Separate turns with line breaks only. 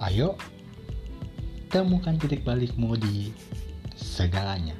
Ayo, temukan titik balikmu di segalanya.